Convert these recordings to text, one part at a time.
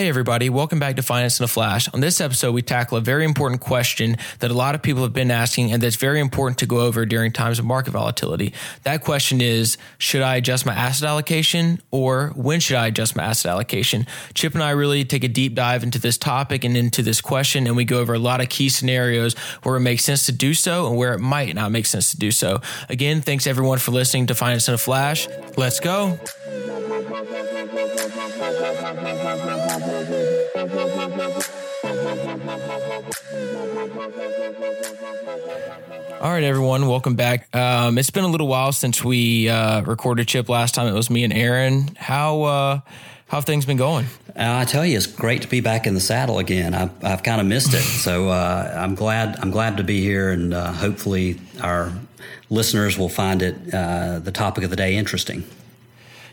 Hey, everybody, welcome back to Finance in a Flash. On this episode, we tackle a very important question that a lot of people have been asking and that's very important to go over during times of market volatility. That question is Should I adjust my asset allocation or when should I adjust my asset allocation? Chip and I really take a deep dive into this topic and into this question, and we go over a lot of key scenarios where it makes sense to do so and where it might not make sense to do so. Again, thanks everyone for listening to Finance in a Flash. Let's go. All right, everyone, welcome back. Um, it's been a little while since we uh, recorded Chip. Last time it was me and Aaron. How uh, how have things been going? Uh, I tell you, it's great to be back in the saddle again. I've, I've kind of missed it, so uh, I'm glad I'm glad to be here, and uh, hopefully our listeners will find it uh, the topic of the day interesting.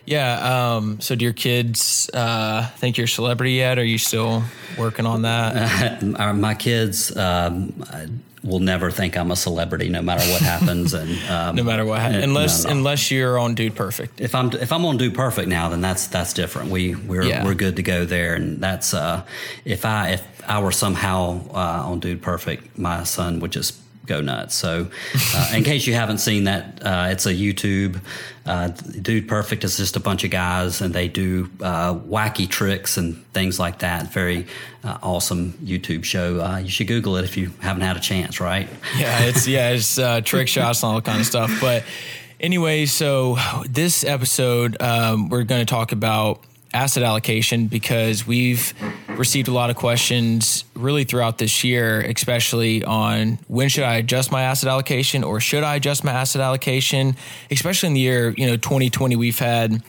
Yeah. Um, so, do your kids uh, think you're a celebrity yet? Are you still working on that? Uh, my kids um, will never think I'm a celebrity, no matter what happens, and um, no matter what, happens. unless no, no. unless you're on Dude Perfect. If I'm if I'm on Dude Perfect now, then that's that's different. We we're yeah. we're good to go there, and that's uh, if I if I were somehow uh, on Dude Perfect, my son would just go nuts. So, uh, in case you haven't seen that, uh, it's a YouTube. Uh, Dude Perfect is just a bunch of guys, and they do uh, wacky tricks and things like that. Very uh, awesome YouTube show. Uh, you should Google it if you haven't had a chance. Right? Yeah, it's yeah, it's trick shots and all kind of stuff. But anyway, so this episode um, we're going to talk about asset allocation because we've received a lot of questions really throughout this year, especially on when should I adjust my asset allocation or should I adjust my asset allocation, especially in the year, you know, 2020, we've had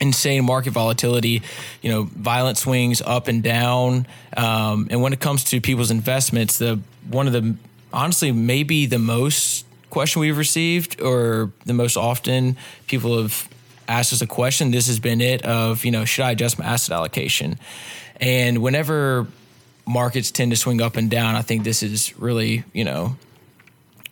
insane market volatility, you know, violent swings up and down. Um, and when it comes to people's investments, the one of the honestly maybe the most question we've received or the most often people have asked us a question, this has been it of, you know, should I adjust my asset allocation? And whenever markets tend to swing up and down, I think this is really, you know,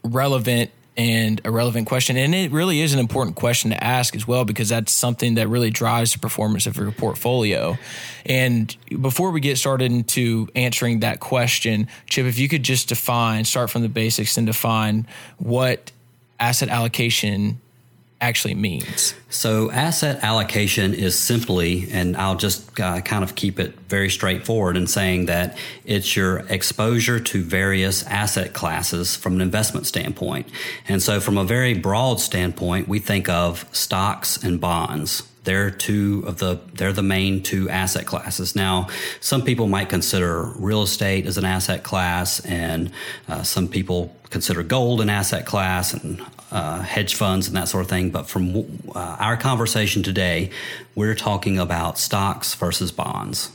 relevant and a relevant question. And it really is an important question to ask as well, because that's something that really drives the performance of your portfolio. And before we get started into answering that question, Chip, if you could just define, start from the basics and define what asset allocation actually means. So, asset allocation is simply, and I'll just uh, kind of keep it very straightforward in saying that it's your exposure to various asset classes from an investment standpoint. And so, from a very broad standpoint, we think of stocks and bonds. They're two of the they're the main two asset classes. Now, some people might consider real estate as an asset class, and uh, some people consider gold an asset class, and uh, hedge funds and that sort of thing. But from uh, our conversation today, we're talking about stocks versus bonds.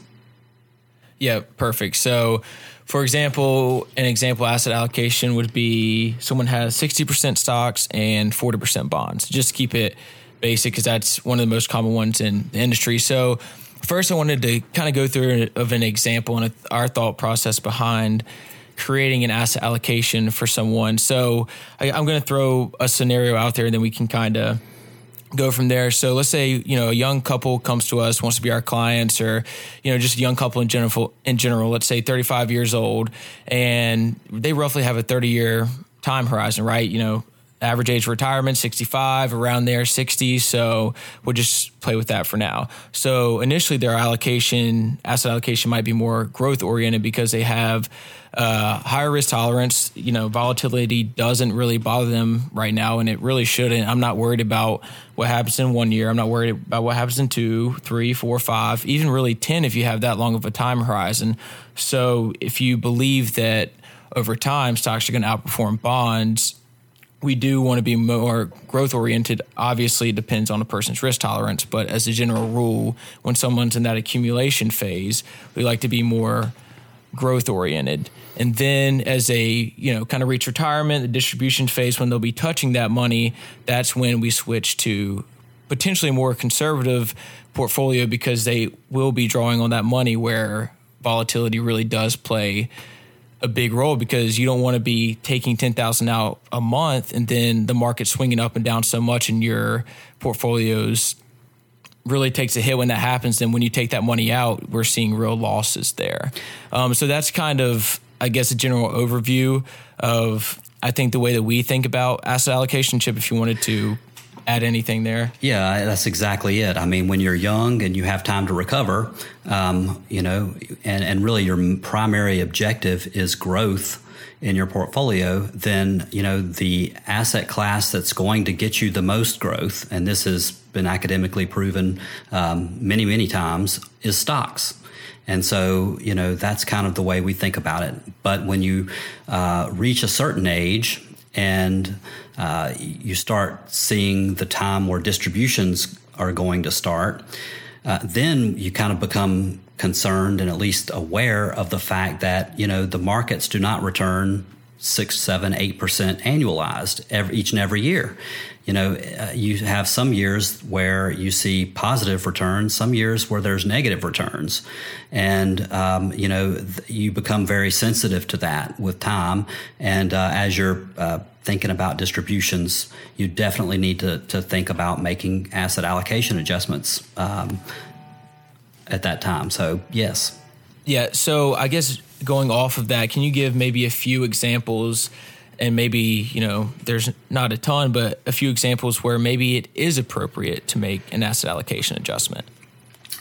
Yeah, perfect. So, for example, an example asset allocation would be someone has 60% stocks and 40% bonds. Just keep it basic because that's one of the most common ones in the industry. So, first, I wanted to kind of go through of an example and our thought process behind creating an asset allocation for someone. So I, I'm going to throw a scenario out there, and then we can kind of go from there. So let's say you know a young couple comes to us, wants to be our clients, or you know just a young couple in general. In general, let's say 35 years old, and they roughly have a 30 year time horizon, right? You know, average age retirement 65 around there 60 so we'll just play with that for now. So initially their allocation asset allocation might be more growth oriented because they have uh, higher risk tolerance. You know volatility doesn't really bother them right now and it really shouldn't. I'm not worried about what happens in one year. I'm not worried about what happens in two three four five even really 10 if you have that long of a time horizon. So if you believe that over time stocks are going to outperform bonds we do want to be more growth oriented. Obviously, it depends on a person's risk tolerance, but as a general rule, when someone's in that accumulation phase, we like to be more growth oriented. And then as they, you know, kind of reach retirement, the distribution phase when they'll be touching that money, that's when we switch to potentially more conservative portfolio because they will be drawing on that money where volatility really does play a big role because you don't want to be taking 10,000 out a month and then the market swinging up and down so much and your portfolio's really takes a hit when that happens, then when you take that money out, we're seeing real losses there. Um, so that's kind of, I guess, a general overview of I think the way that we think about asset allocation. Chip, if you wanted to add anything there? Yeah, that's exactly it. I mean, when you're young and you have time to recover, um, you know, and, and really your primary objective is growth in your portfolio, then you know the asset class that's going to get you the most growth, and this has been academically proven um, many, many times, is stocks. And so, you know, that's kind of the way we think about it. But when you uh, reach a certain age and uh, you start seeing the time where distributions are going to start, uh, then you kind of become concerned and at least aware of the fact that you know the markets do not return six, seven, eight percent annualized every, each and every year. You know, uh, you have some years where you see positive returns, some years where there's negative returns, and um, you know th- you become very sensitive to that with time. And uh, as you're uh, thinking about distributions, you definitely need to to think about making asset allocation adjustments um, at that time. So yes. Yeah. So I guess going off of that, can you give maybe a few examples? And maybe, you know, there's not a ton, but a few examples where maybe it is appropriate to make an asset allocation adjustment.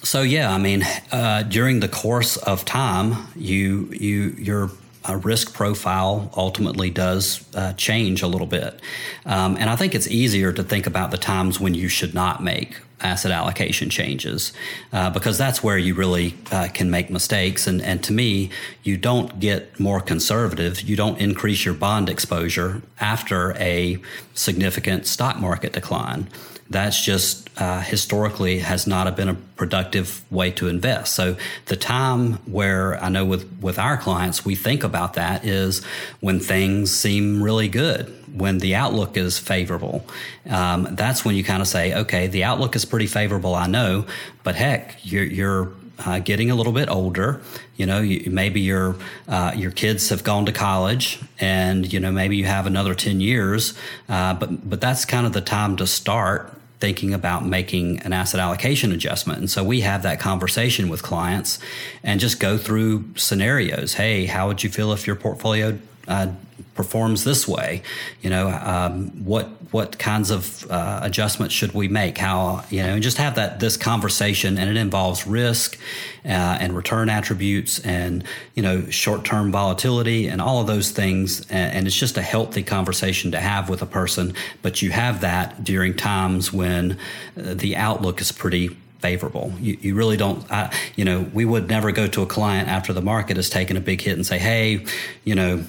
So yeah, I mean, uh, during the course of time, you you your uh, risk profile ultimately does uh, change a little bit, um, and I think it's easier to think about the times when you should not make asset allocation changes uh, because that's where you really uh, can make mistakes. And, and to me, you don't get more conservative. You don't increase your bond exposure after a significant stock market decline. That's just uh, historically has not been a productive way to invest. So the time where I know with with our clients we think about that is when things seem really good, when the outlook is favorable. Um, that's when you kind of say, okay, the outlook is pretty favorable. I know, but heck, you're, you're uh, getting a little bit older. You know, you, maybe your uh, your kids have gone to college, and you know maybe you have another ten years. Uh, but but that's kind of the time to start thinking about making an asset allocation adjustment. And so we have that conversation with clients and just go through scenarios. Hey, how would you feel if your portfolio uh, performs this way? You know, um, what what kinds of uh, adjustments should we make? How you know, and just have that this conversation, and it involves risk uh, and return attributes, and you know, short term volatility, and all of those things. And, it's just a healthy conversation to have with a person. But you have that during times when uh, the outlook is pretty favorable. You, you really don't, I, you know, we would never go to a client after the market has taken a big hit and say, hey, you know,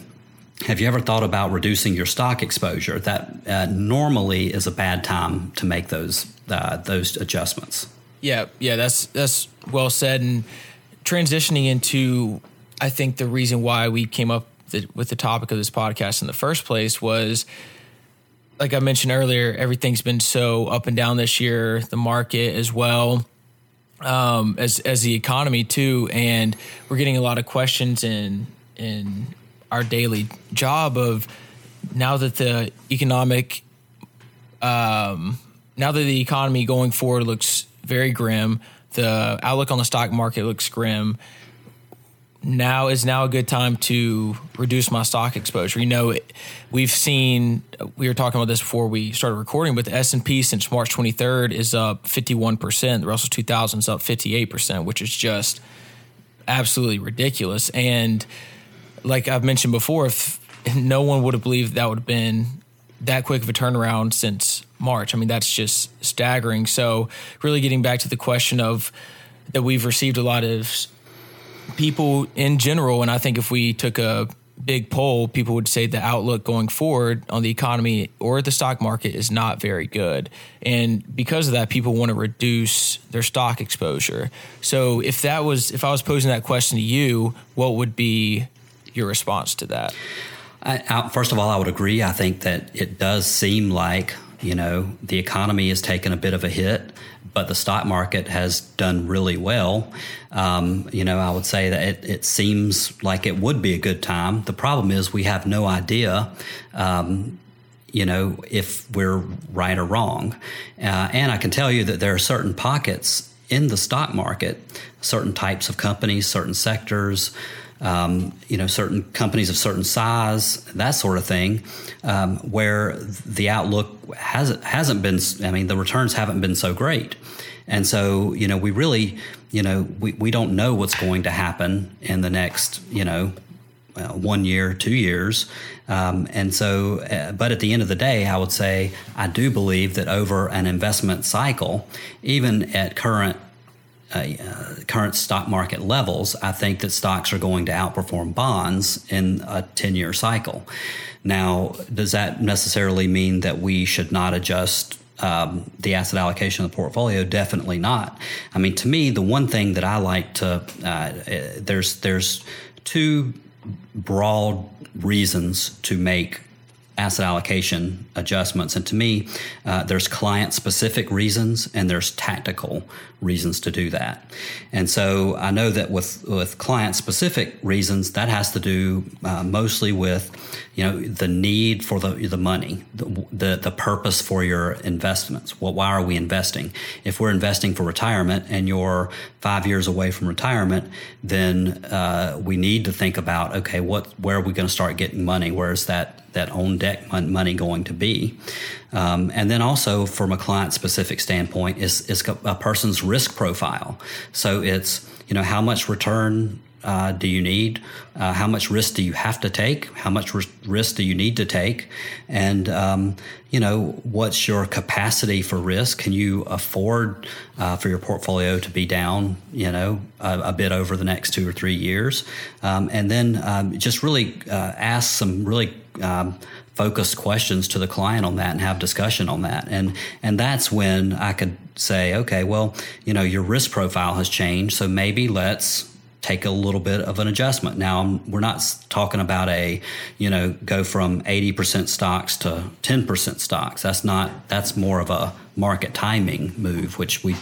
have you ever thought about reducing your stock exposure? That uh, normally is a bad time to make those uh, those adjustments. Yeah, yeah, that's that's well said. And transitioning into, I think the reason why we came up with the topic of this podcast in the first place was, like I mentioned earlier, everything's been so up and down this year. The market as well, um, as as the economy too, and we're getting a lot of questions and and our daily job of now that the economic um, now that the economy going forward looks very grim the outlook on the stock market looks grim now is now a good time to reduce my stock exposure. You know, we've seen we were talking about this before we started recording, but the S and P since March 23rd is up 51 percent. The Russell 2000 is up 58 percent, which is just absolutely ridiculous. And like I've mentioned before, if no one would have believed that would have been that quick of a turnaround since March. I mean, that's just staggering. So, really getting back to the question of that we've received a lot of people in general, and I think if we took a big poll, people would say the outlook going forward on the economy or the stock market is not very good. And because of that, people want to reduce their stock exposure. So if that was, if I was posing that question to you, what would be your response to that? I, I, first of all, I would agree. I think that it does seem like you know the economy has taken a bit of a hit, but the stock market has done really well. Um, you know, I would say that it, it, seems like it would be a good time. The problem is we have no idea. Um, you know, if we're right or wrong. Uh, and I can tell you that there are certain pockets in the stock market, certain types of companies, certain sectors, um, you know, certain companies of certain size, that sort of thing, um, where the outlook hasn't hasn't been. I mean, the returns haven't been so great, and so you know, we really, you know, we, we don't know what's going to happen in the next, you know, uh, one year, two years. Um, and so, uh, but at the end of the day, I would say I do believe that over an investment cycle, even at current uh, current stock market levels, I think that stocks are going to outperform bonds in a 10 year cycle. Now, does that necessarily mean that we should not adjust um, the asset allocation of the portfolio? Definitely not. I mean, to me, the one thing that I like to uh, uh there's there's two broad reasons to make asset allocation adjustments. And to me, uh, there's client specific reasons and there's tactical reasons to do that. And so I know that with, with client specific reasons, that has to do uh, mostly with, you know, the need for the, the money, the, the, the purpose for your investments. Well, why are we investing? If we're investing for retirement and you're five years away from retirement, then uh, we need to think about, okay, what, where are we going to start getting money? Where's that that on deck money going to be? Um, and then also from a client specific standpoint is, is a person's risk profile. So it's, you know, how much return uh, do you need? Uh, how much risk do you have to take? How much risk do you need to take? And um, you know, what's your capacity for risk? Can you afford uh, for your portfolio to be down? You know, a, a bit over the next two or three years, um, and then um, just really uh, ask some really um, focused questions to the client on that and have discussion on that. And and that's when I could say, okay, well, you know, your risk profile has changed, so maybe let's take a little bit of an adjustment. Now, we're not talking about a, you know, go from 80% stocks to 10% stocks. That's not, that's more of a market timing move, which we,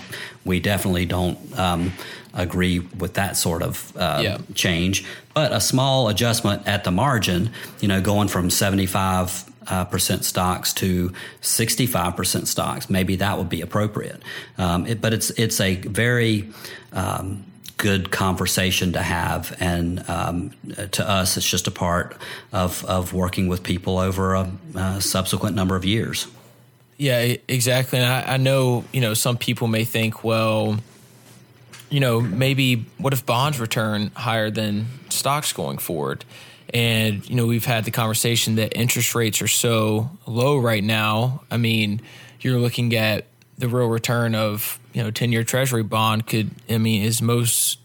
we definitely don't um, agree with that sort of uh, yeah. change. But a small adjustment at the margin, you know, going from 75 uh, percent stocks to 65% stocks, maybe that would be appropriate. Um, it, but it's it's a very um, good conversation to have. And um, to us, it's just a part of, of working with people over a, a subsequent number of years. Yeah, exactly. And I, I, know, you know, some people may think, well, you know, maybe what if bonds return higher than stocks going forward? And, you know, we've had the conversation that interest rates are so low right now. I mean, you're looking at the real return of you know 10 year treasury bond could i mean is most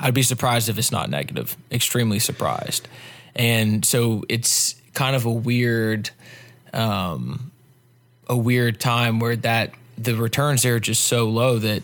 i'd be surprised if it's not negative extremely surprised and so it's kind of a weird um a weird time where that the returns there are just so low that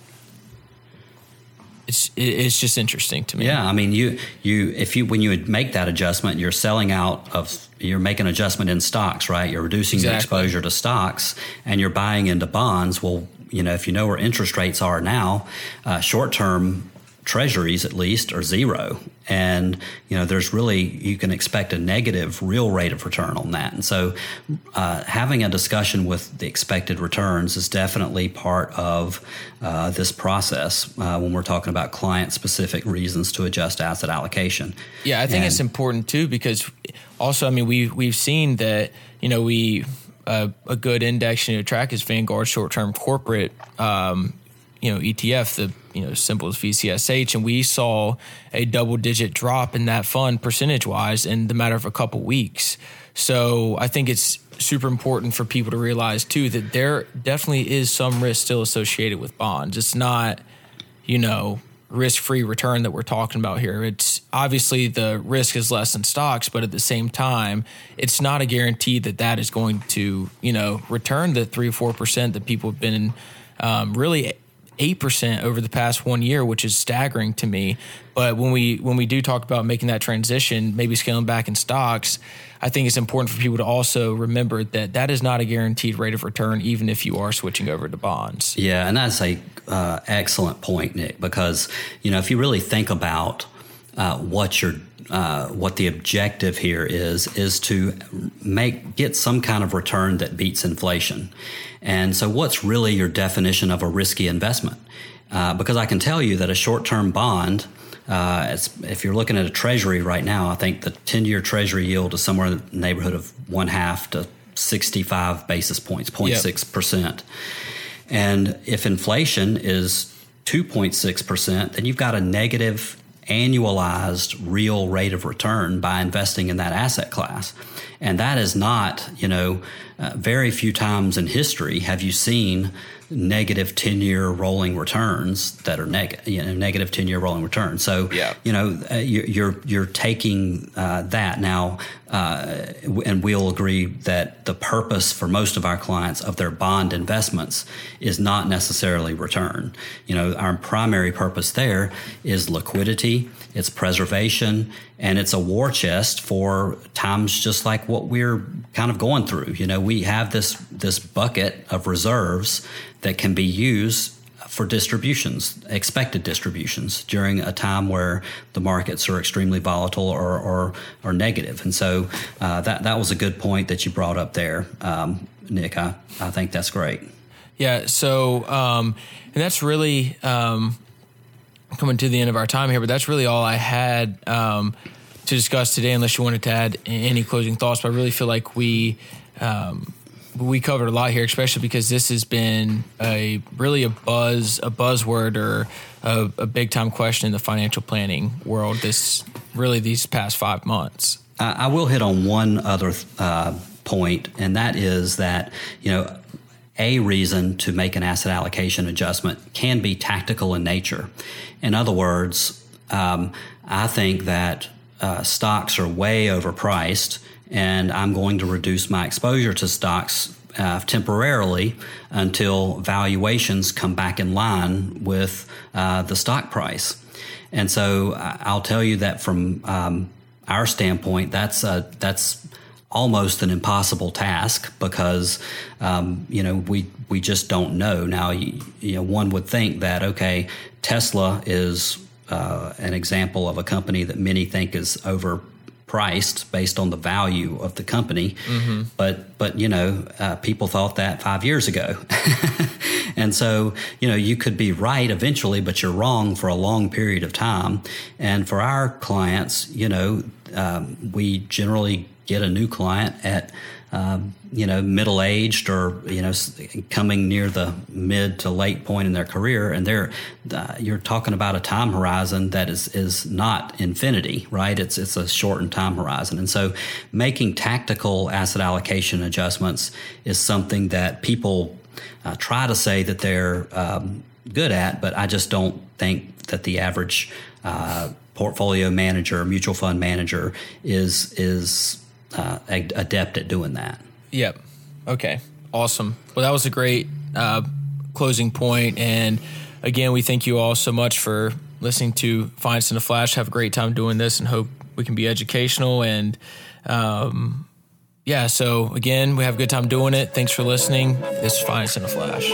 it's it's just interesting to me. Yeah, I mean, you you if you when you make that adjustment, you're selling out of you're making adjustment in stocks, right? You're reducing exactly. the exposure to stocks, and you're buying into bonds. Well, you know, if you know where interest rates are now, uh, short term treasuries at least are zero. And you know there's really you can expect a negative real rate of return on that. And so uh, having a discussion with the expected returns is definitely part of uh, this process uh, when we're talking about client specific reasons to adjust asset allocation. Yeah i think and, it's important too because also i mean we we've seen that you know we uh, a good index to track is vanguard short-term corporate um, you know ETF, the you know symbol is VCSH, and we saw a double digit drop in that fund percentage wise in the matter of a couple weeks. So I think it's super important for people to realize too that there definitely is some risk still associated with bonds. It's not, you know, risk free return that we're talking about here. It's obviously the risk is less than stocks, but at the same time, it's not a guarantee that that is going to, you know, return the three or 4% that people have been um, really 8% over the past one year, which is staggering to me. But when we when we do talk about making that transition, maybe scaling back in stocks, I think it's important for people to also remember that that is not a guaranteed rate of return, even if you are switching over to bonds. Yeah, and that's a uh, excellent point, Nick, because you know if you really think about uh, what you're uh, what the objective here is is to make get some kind of return that beats inflation. And so, what's really your definition of a risky investment? Uh, because I can tell you that a short term bond. Uh, if you're looking at a treasury right now, I think the 10 year treasury yield is somewhere in the neighborhood of one half to 65 basis points, 0.6%. Yep. And if inflation is 2.6%, then you've got a negative annualized real rate of return by investing in that asset class. And that is not, you know, uh, very few times in history have you seen negative 10 year rolling returns that are negative, you know, negative 10 year rolling returns. So, yeah. you know, uh, you're, you're taking uh, that now, uh, and we'll agree that the purpose for most of our clients of their bond investments is not necessarily return. You know, our primary purpose there is liquidity, it's preservation, and it's a war chest for times just like what we're kind of going through. You know, we have this this bucket of reserves that can be used for distributions, expected distributions during a time where the markets are extremely volatile or or, or negative. And so uh, that that was a good point that you brought up there, um, Nick. I, I think that's great. Yeah. So um, and that's really. Um, coming to the end of our time here, but that's really all I had um, to discuss today. Unless you wanted to add any closing thoughts, but I really feel like we um, we covered a lot here, especially because this has been a really a buzz a buzzword or a, a big time question in the financial planning world. This really these past five months. I will hit on one other uh, point, and that is that you know a reason to make an asset allocation adjustment can be tactical in nature. In other words, um, I think that uh, stocks are way overpriced, and I'm going to reduce my exposure to stocks uh, temporarily until valuations come back in line with uh, the stock price. And so I'll tell you that from um, our standpoint, that's a, that's almost an impossible task because um, you know we we just don't know. Now you, you, know one would think that okay, Tesla is uh, an example of a company that many think is overpriced based on the value of the company, mm-hmm. but but you know uh, people thought that five years ago. and so, you know, you could be right eventually, but you're wrong for a long period of time. And for our clients, you know, um, we generally get a new client at um, you know middle aged or you know coming near the mid to late point in their career and they're uh, you're talking about a time horizon that is is not infinity right? It's it's a shortened time horizon. And so making tactical asset allocation adjustments is something that people uh, try to say that they're um, good at but I just don't think that the average uh, portfolio manager mutual fund manager is is uh, adept at doing that. Yep. Okay. Awesome. Well, that was a great uh, closing point. And again, we thank you all so much for listening to Finance in a Flash. Have a great time doing this and hope we can be educational. And um, yeah, so again, we have a good time doing it. Thanks for listening. This is Finance in a Flash.